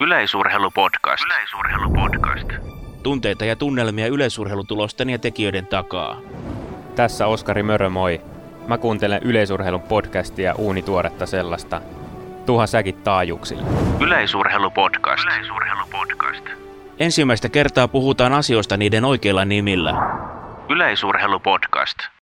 Yleisurheilupodcast. Yleisurheilupodcast. Tunteita ja tunnelmia yleisurheilutulosten ja tekijöiden takaa. Tässä Oskari Mörö, moi. Mä kuuntelen yleisurheilun podcastia uunituoretta sellaista. Tuhan säkin taajuuksille. Yleisurheilupodcast. Yleisurheilupodcast. Ensimmäistä kertaa puhutaan asioista niiden oikeilla nimillä. Yleisurheilupodcast.